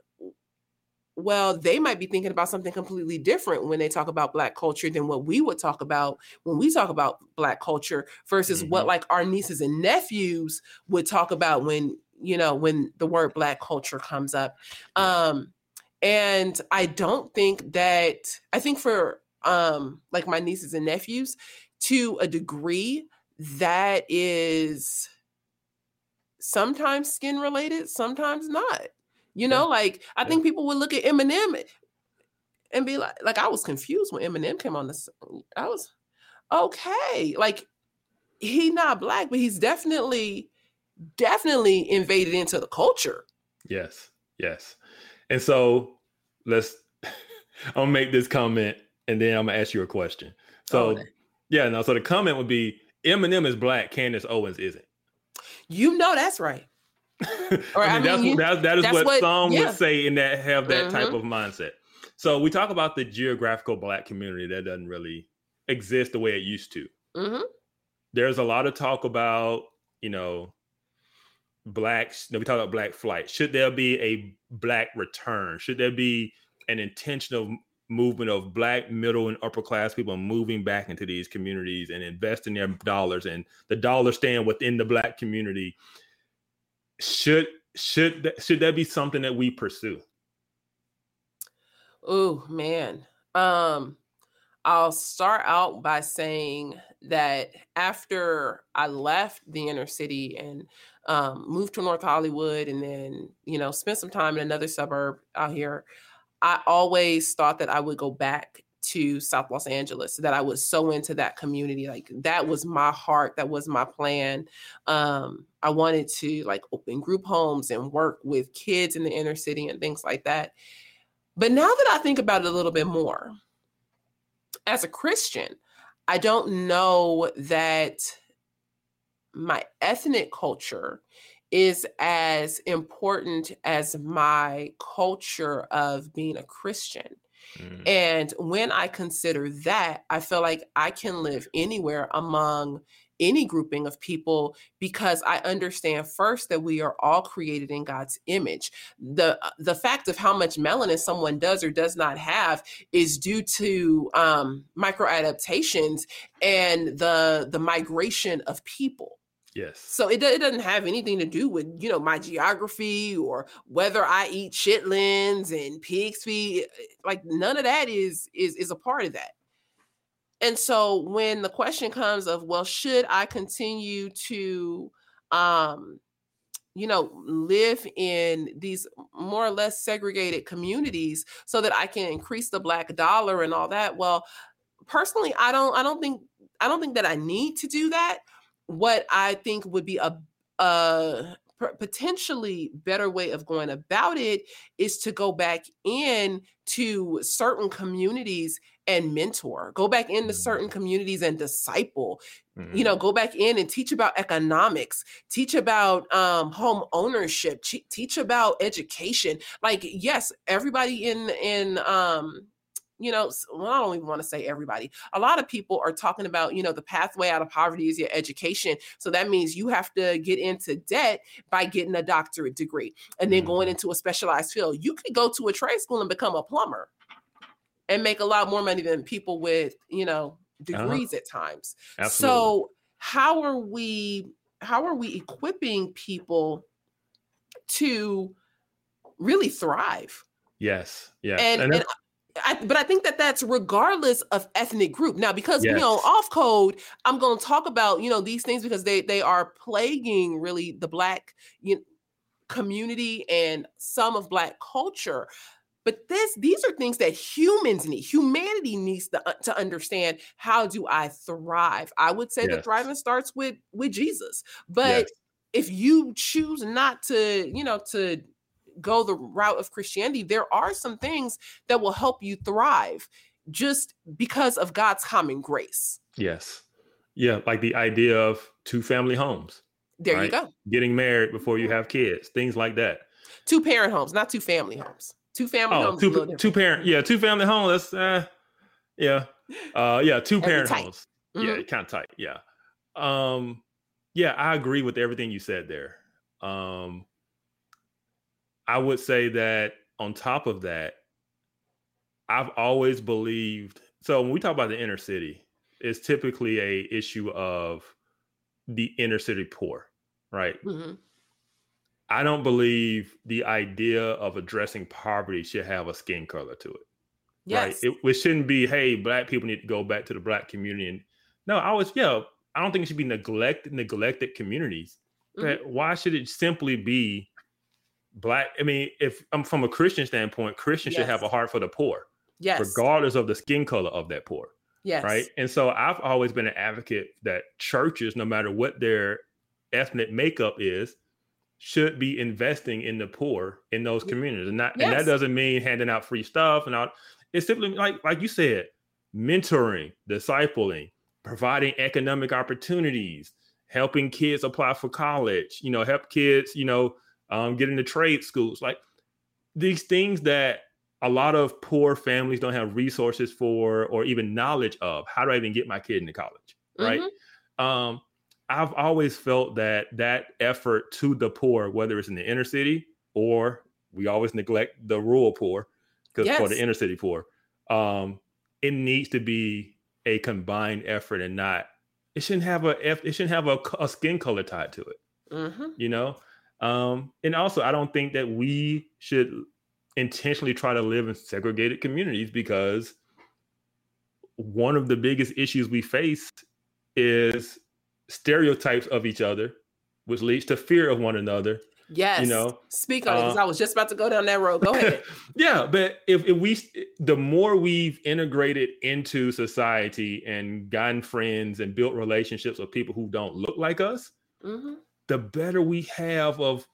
well, they might be thinking about something completely different when they talk about black culture than what we would talk about when we talk about black culture versus mm-hmm. what like our nieces and nephews would talk about when, you know, when the word black culture comes up. Um and I don't think that I think for um like my nieces and nephews to a degree that is sometimes skin related, sometimes not. You know, yeah. like I yeah. think people would look at Eminem and be like, like I was confused when Eminem came on this. I was okay, like he not black, but he's definitely, definitely invaded into the culture. Yes, yes. And so let's I'll make this comment and then I'm gonna ask you a question. So oh, yeah, no, so the comment would be Eminem is black, Candace Owens isn't. You know that's right. Or, I mean, I mean that's, that, that is what, what, some yeah. would say in that have that mm-hmm. type of mindset. So we talk about the geographical black community that doesn't really exist the way it used to. Mm-hmm. There's a lot of talk about, you know, blacks. we talk about black flight. Should there be a black return? Should there be an intentional movement of black middle and upper class people moving back into these communities and investing their dollars and the dollar staying within the black community should should should that be something that we pursue? Oh man. Um I'll start out by saying that after I left the inner city and um, moved to North Hollywood and then, you know, spent some time in another suburb out here, I always thought that I would go back to South Los Angeles, that I was so into that community. Like that was my heart, that was my plan. Um, I wanted to like open group homes and work with kids in the inner city and things like that. But now that I think about it a little bit more, as a Christian, I don't know that my ethnic culture is as important as my culture of being a Christian. Mm. And when I consider that, I feel like I can live anywhere among any grouping of people because I understand first that we are all created in God's image. The uh, the fact of how much melanin someone does or does not have is due to um, micro adaptations and the the migration of people. Yes. So it, it doesn't have anything to do with, you know, my geography or whether I eat chitlins and pig's feet. Like none of that is is is a part of that. And so when the question comes of, well, should I continue to um you know live in these more or less segregated communities so that I can increase the black dollar and all that? Well, personally, I don't I don't think I don't think that I need to do that what I think would be a, a potentially better way of going about it is to go back in to certain communities and mentor. Go back into mm-hmm. certain communities and disciple. Mm-hmm. you know go back in and teach about economics. Teach about um, home ownership. Teach about education. Like yes everybody in in um you know, well, I don't even want to say everybody. A lot of people are talking about, you know, the pathway out of poverty is your education. So that means you have to get into debt by getting a doctorate degree and then going mm-hmm. into a specialized field. You could go to a trade school and become a plumber and make a lot more money than people with, you know, uh-huh. degrees uh-huh. at times. Absolutely. So how are we how are we equipping people to really thrive? Yes. Yeah. And, and, and I, but I think that that's regardless of ethnic group. Now, because yes. you know, off code, I'm going to talk about you know these things because they they are plaguing really the black you know, community and some of black culture. But this these are things that humans need. Humanity needs to, uh, to understand. How do I thrive? I would say yes. that thriving starts with with Jesus. But yes. if you choose not to, you know, to go the route of Christianity, there are some things that will help you thrive just because of God's common grace. Yes. Yeah, like the idea of two family homes. There right? you go. Getting married before you have kids, things like that. Two parent homes, not two family homes. Two family oh, homes. Two, two parent, yeah, two family homes. That's uh, yeah, uh, yeah, two parent homes. Mm-hmm. Yeah, kind of tight. Yeah, um, yeah, I agree with everything you said there. Um, I would say that on top of that, I've always believed. So when we talk about the inner city, it's typically a issue of the inner city poor, right? Mm-hmm. I don't believe the idea of addressing poverty should have a skin color to it. Yes. Right. It, it shouldn't be, hey, black people need to go back to the black community. And no, I was, yeah, I don't think it should be neglected, neglected communities. Mm-hmm. But why should it simply be black i mean if i'm from a christian standpoint christians yes. should have a heart for the poor yes regardless of the skin color of that poor yes right and so i've always been an advocate that churches no matter what their ethnic makeup is should be investing in the poor in those communities and, not, yes. and that doesn't mean handing out free stuff and all it's simply like like you said mentoring discipling providing economic opportunities helping kids apply for college you know help kids you know um, get into trade schools, like these things that a lot of poor families don't have resources for or even knowledge of. How do I even get my kid into college? Right. Mm-hmm. Um, I've always felt that that effort to the poor, whether it's in the inner city or we always neglect the rural poor because yes. for the inner city poor, um, it needs to be a combined effort and not. It shouldn't have a it shouldn't have a, a skin color tied to it. Mm-hmm. You know, um, and also, I don't think that we should intentionally try to live in segregated communities because one of the biggest issues we face is stereotypes of each other, which leads to fear of one another. Yes. You know, speak on uh, it because I was just about to go down that road. Go ahead. yeah. But if, if we, the more we've integrated into society and gotten friends and built relationships with people who don't look like us, mm-hmm the better we have of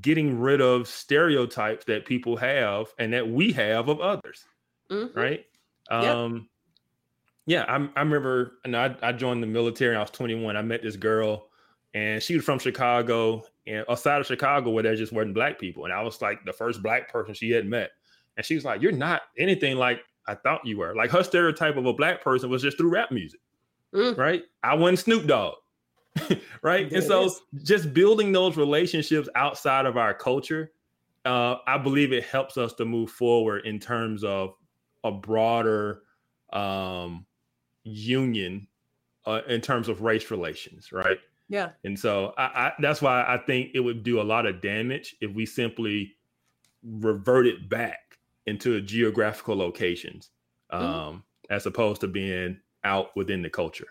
getting rid of stereotypes that people have and that we have of others. Mm-hmm. Right. Um, yep. yeah, I, I remember and I, I joined the military I was 21. I met this girl and she was from Chicago and outside of Chicago where there just weren't black people. And I was like the first black person she had met. And she was like, You're not anything like I thought you were. Like her stereotype of a black person was just through rap music. Mm. Right. I wasn't Snoop Dogg. right. and so just building those relationships outside of our culture, uh, I believe it helps us to move forward in terms of a broader um, union uh, in terms of race relations, right? Yeah. And so I, I, that's why I think it would do a lot of damage if we simply reverted back into geographical locations mm-hmm. um, mm-hmm. as opposed to being out within the culture.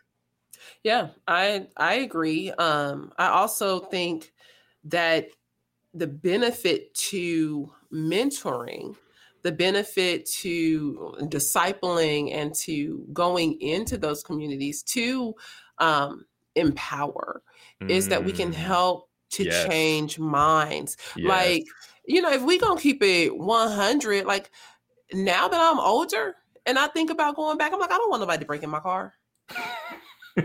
Yeah, I I agree. Um, I also think that the benefit to mentoring, the benefit to discipling and to going into those communities to um, empower mm. is that we can mm. help to yes. change minds. Yes. Like, you know, if we gonna keep it 100, like now that I'm older and I think about going back, I'm like, I don't want nobody to break in my car.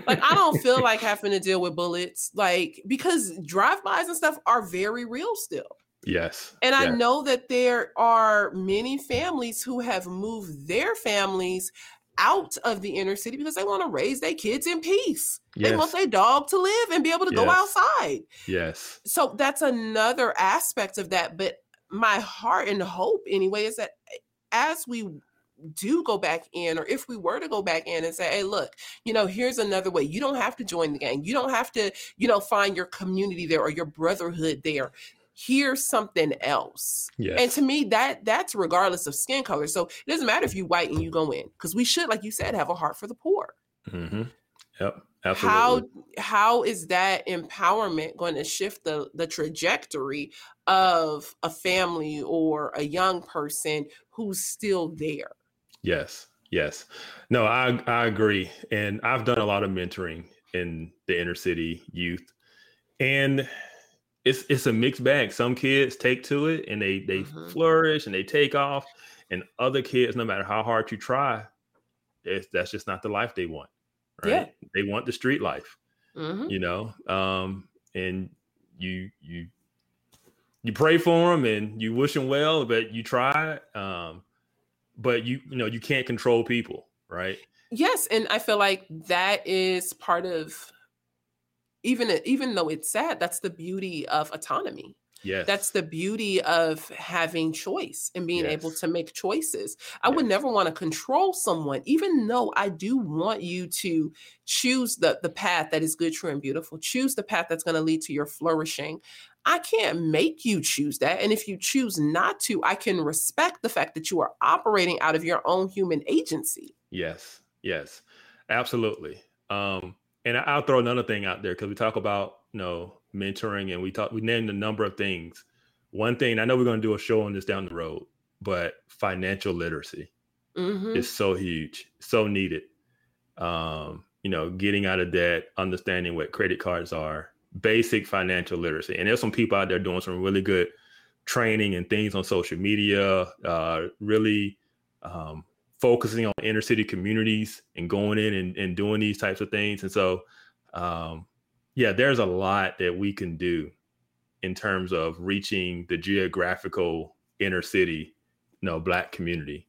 Like I don't feel like having to deal with bullets, like because drive-bys and stuff are very real still. Yes. And I know that there are many families who have moved their families out of the inner city because they want to raise their kids in peace. Yes. They want their dog to live and be able to yes. go outside. Yes. So that's another aspect of that. But my heart and hope, anyway, is that eh, as we do go back in, or if we were to go back in and say, hey, look, you know, here's another way. You don't have to join the gang. You don't have to, you know, find your community there or your brotherhood there here's something else. Yes. And to me, that that's regardless of skin color. So it doesn't matter if you white and you go in, because we should, like you said, have a heart for the poor. Mm-hmm. Yep. Absolutely. How how is that empowerment going to shift the the trajectory of a family or a young person who's still there? Yes. Yes. No, I I agree. And I've done a lot of mentoring in the inner city youth. And it's it's a mixed bag. Some kids take to it and they they mm-hmm. flourish and they take off, and other kids, no matter how hard you try, that's just not the life they want. Right? Yeah. They want the street life. Mm-hmm. You know, um, and you you you pray for them and you wish them well, but you try. Um, but you you know you can't control people, right? Yes, and I feel like that is part of even even though it's sad, that's the beauty of autonomy. Yes. That's the beauty of having choice and being yes. able to make choices. I yes. would never want to control someone, even though I do want you to choose the, the path that is good, true, and beautiful. Choose the path that's going to lead to your flourishing. I can't make you choose that. And if you choose not to, I can respect the fact that you are operating out of your own human agency. Yes. Yes. Absolutely. Um, and I'll throw another thing out there because we talk about you know mentoring and we talk we named a number of things. One thing I know we're going to do a show on this down the road, but financial literacy mm-hmm. is so huge, so needed. Um, you know, getting out of debt, understanding what credit cards are, basic financial literacy, and there's some people out there doing some really good training and things on social media. Uh, really um, focusing on inner city communities and going in and, and doing these types of things. And so, um, yeah, there's a lot that we can do in terms of reaching the geographical inner city, you know, black community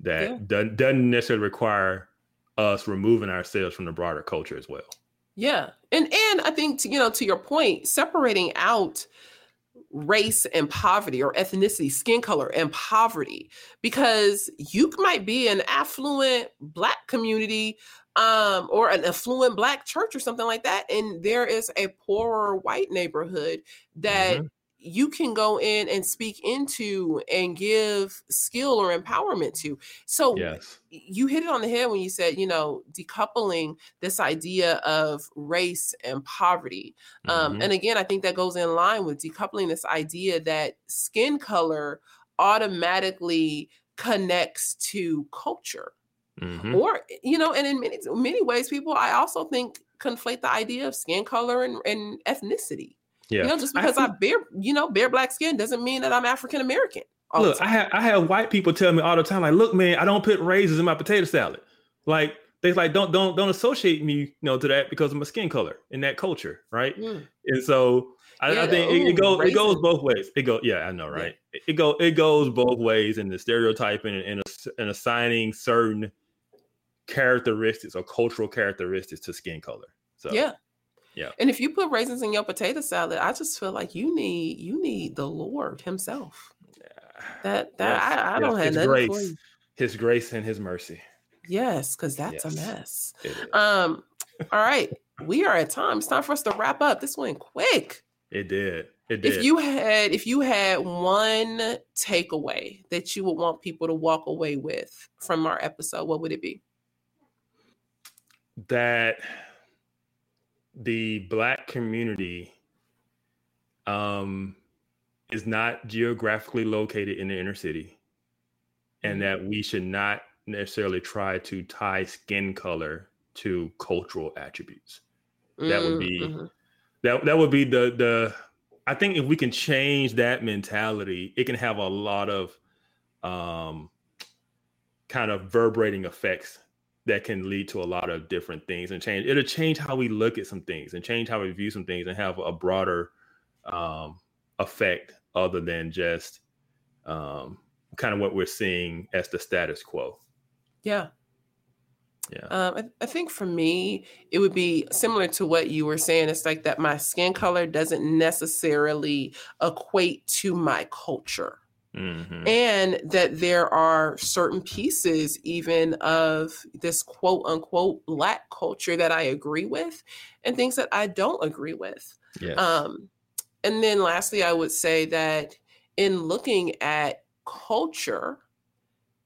that yeah. doesn't, doesn't necessarily require us removing ourselves from the broader culture as well. Yeah. And and I think to, you know to your point, separating out race and poverty or ethnicity, skin color and poverty, because you might be an affluent black community um, or an affluent black church or something like that, and there is a poorer white neighborhood that mm-hmm you can go in and speak into and give skill or empowerment to. So yes. you hit it on the head when you said, you know, decoupling this idea of race and poverty. Um, mm-hmm. Um, and again, I think that goes in line with decoupling this idea that skin color automatically connects to culture. Mm-hmm. Or, you know, and in many many ways, people I also think conflate the idea of skin color and, and ethnicity. Yeah. You know, just because I, I bear, you know, bare black skin doesn't mean that I'm African American. Look, I have I have white people tell me all the time, like, look, man, I don't put raisins in my potato salad. Like they like don't don't don't associate me, you know, to that because of my skin color in that culture, right? Mm. And so I, yeah, I think it, it goes it goes both ways. It go yeah, I know, right? Yeah. It, it go it goes both ways in the stereotyping and, and, and assigning certain characteristics or cultural characteristics to skin color. So yeah. Yeah. And if you put raisins in your potato salad, I just feel like you need you need the Lord Himself. Yeah. That that yes, I, I yes, don't have nothing grace, for you. His grace and His mercy. Yes, because that's yes, a mess. Um. all right, we are at time. It's time for us to wrap up. This went quick. It did. It did. If you had if you had one takeaway that you would want people to walk away with from our episode, what would it be? That the black community um, is not geographically located in the inner city and mm-hmm. that we should not necessarily try to tie skin color to cultural attributes that would be mm-hmm. that that would be the the i think if we can change that mentality it can have a lot of um kind of vibrating effects that can lead to a lot of different things and change. It'll change how we look at some things and change how we view some things and have a broader um, effect other than just um, kind of what we're seeing as the status quo. Yeah. Yeah. Um, I, I, think for me it would be similar to what you were saying. It's like that my skin color doesn't necessarily equate to my culture Mm-hmm. And that there are certain pieces, even of this quote unquote black culture, that I agree with, and things that I don't agree with. Yes. Um, and then lastly, I would say that in looking at culture,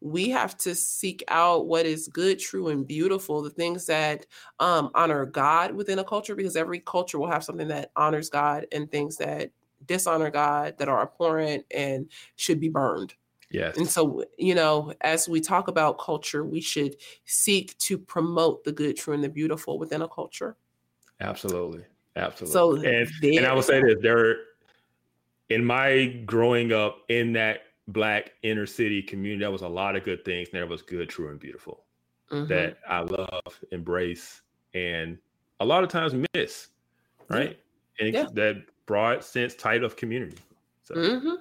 we have to seek out what is good, true, and beautiful, the things that um, honor God within a culture, because every culture will have something that honors God and things that dishonor God, that are abhorrent and should be burned. Yes. And so, you know, as we talk about culture, we should seek to promote the good, true, and the beautiful within a culture. Absolutely. Absolutely. So and, and I will say this there in my growing up in that black inner city community, there was a lot of good things. There was good, true, and beautiful mm-hmm. that I love, embrace, and a lot of times miss. Right. Yeah. And yeah. that broad sense type of community. So. Mm-hmm.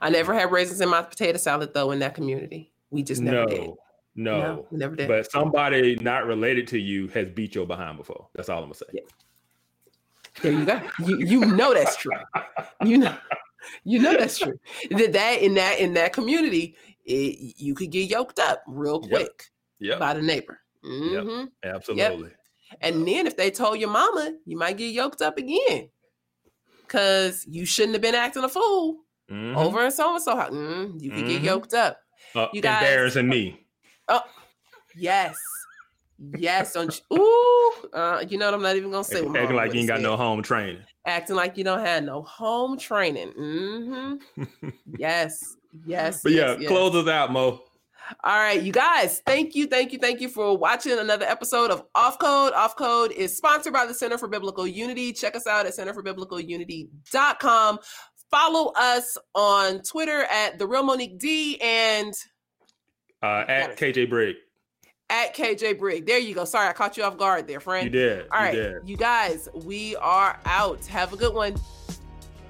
I never had raisins in my potato salad though in that community. We just never no, did. No, no, never did. But somebody not related to you has beat your behind before. That's all I'm gonna say. Yeah. There you go. You you know that's true. You know, you know that's true. That that in that in that community, it, you could get yoked up real quick yep. Yep. by the neighbor. Mm-hmm. Yep. Absolutely. And then if they told your mama, you might get yoked up again because you shouldn't have been acting a fool mm-hmm. over and so and so. Mm, you could mm-hmm. get yoked up. Uh, you guys embarrassing me. Oh, yes. Yes, don't you? Ooh, uh, you know what? I'm not even gonna say. Acting, acting like you ain't got no home training. Acting like you don't have no home training. Mm-hmm. yes, yes. But yes, yeah, yes. close us out, Mo. All right, you guys, thank you, thank you, thank you for watching another episode of Off Code. Off Code is sponsored by the Center for Biblical Unity. Check us out at centerforbiblical.unity.com. Follow us on Twitter at the real Monique D and uh, at KJ Brigg. At KJ Brigg. There you go. Sorry, I caught you off guard there, friend. You did. All right, you, did. you guys, we are out. Have a good one.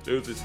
Deuces.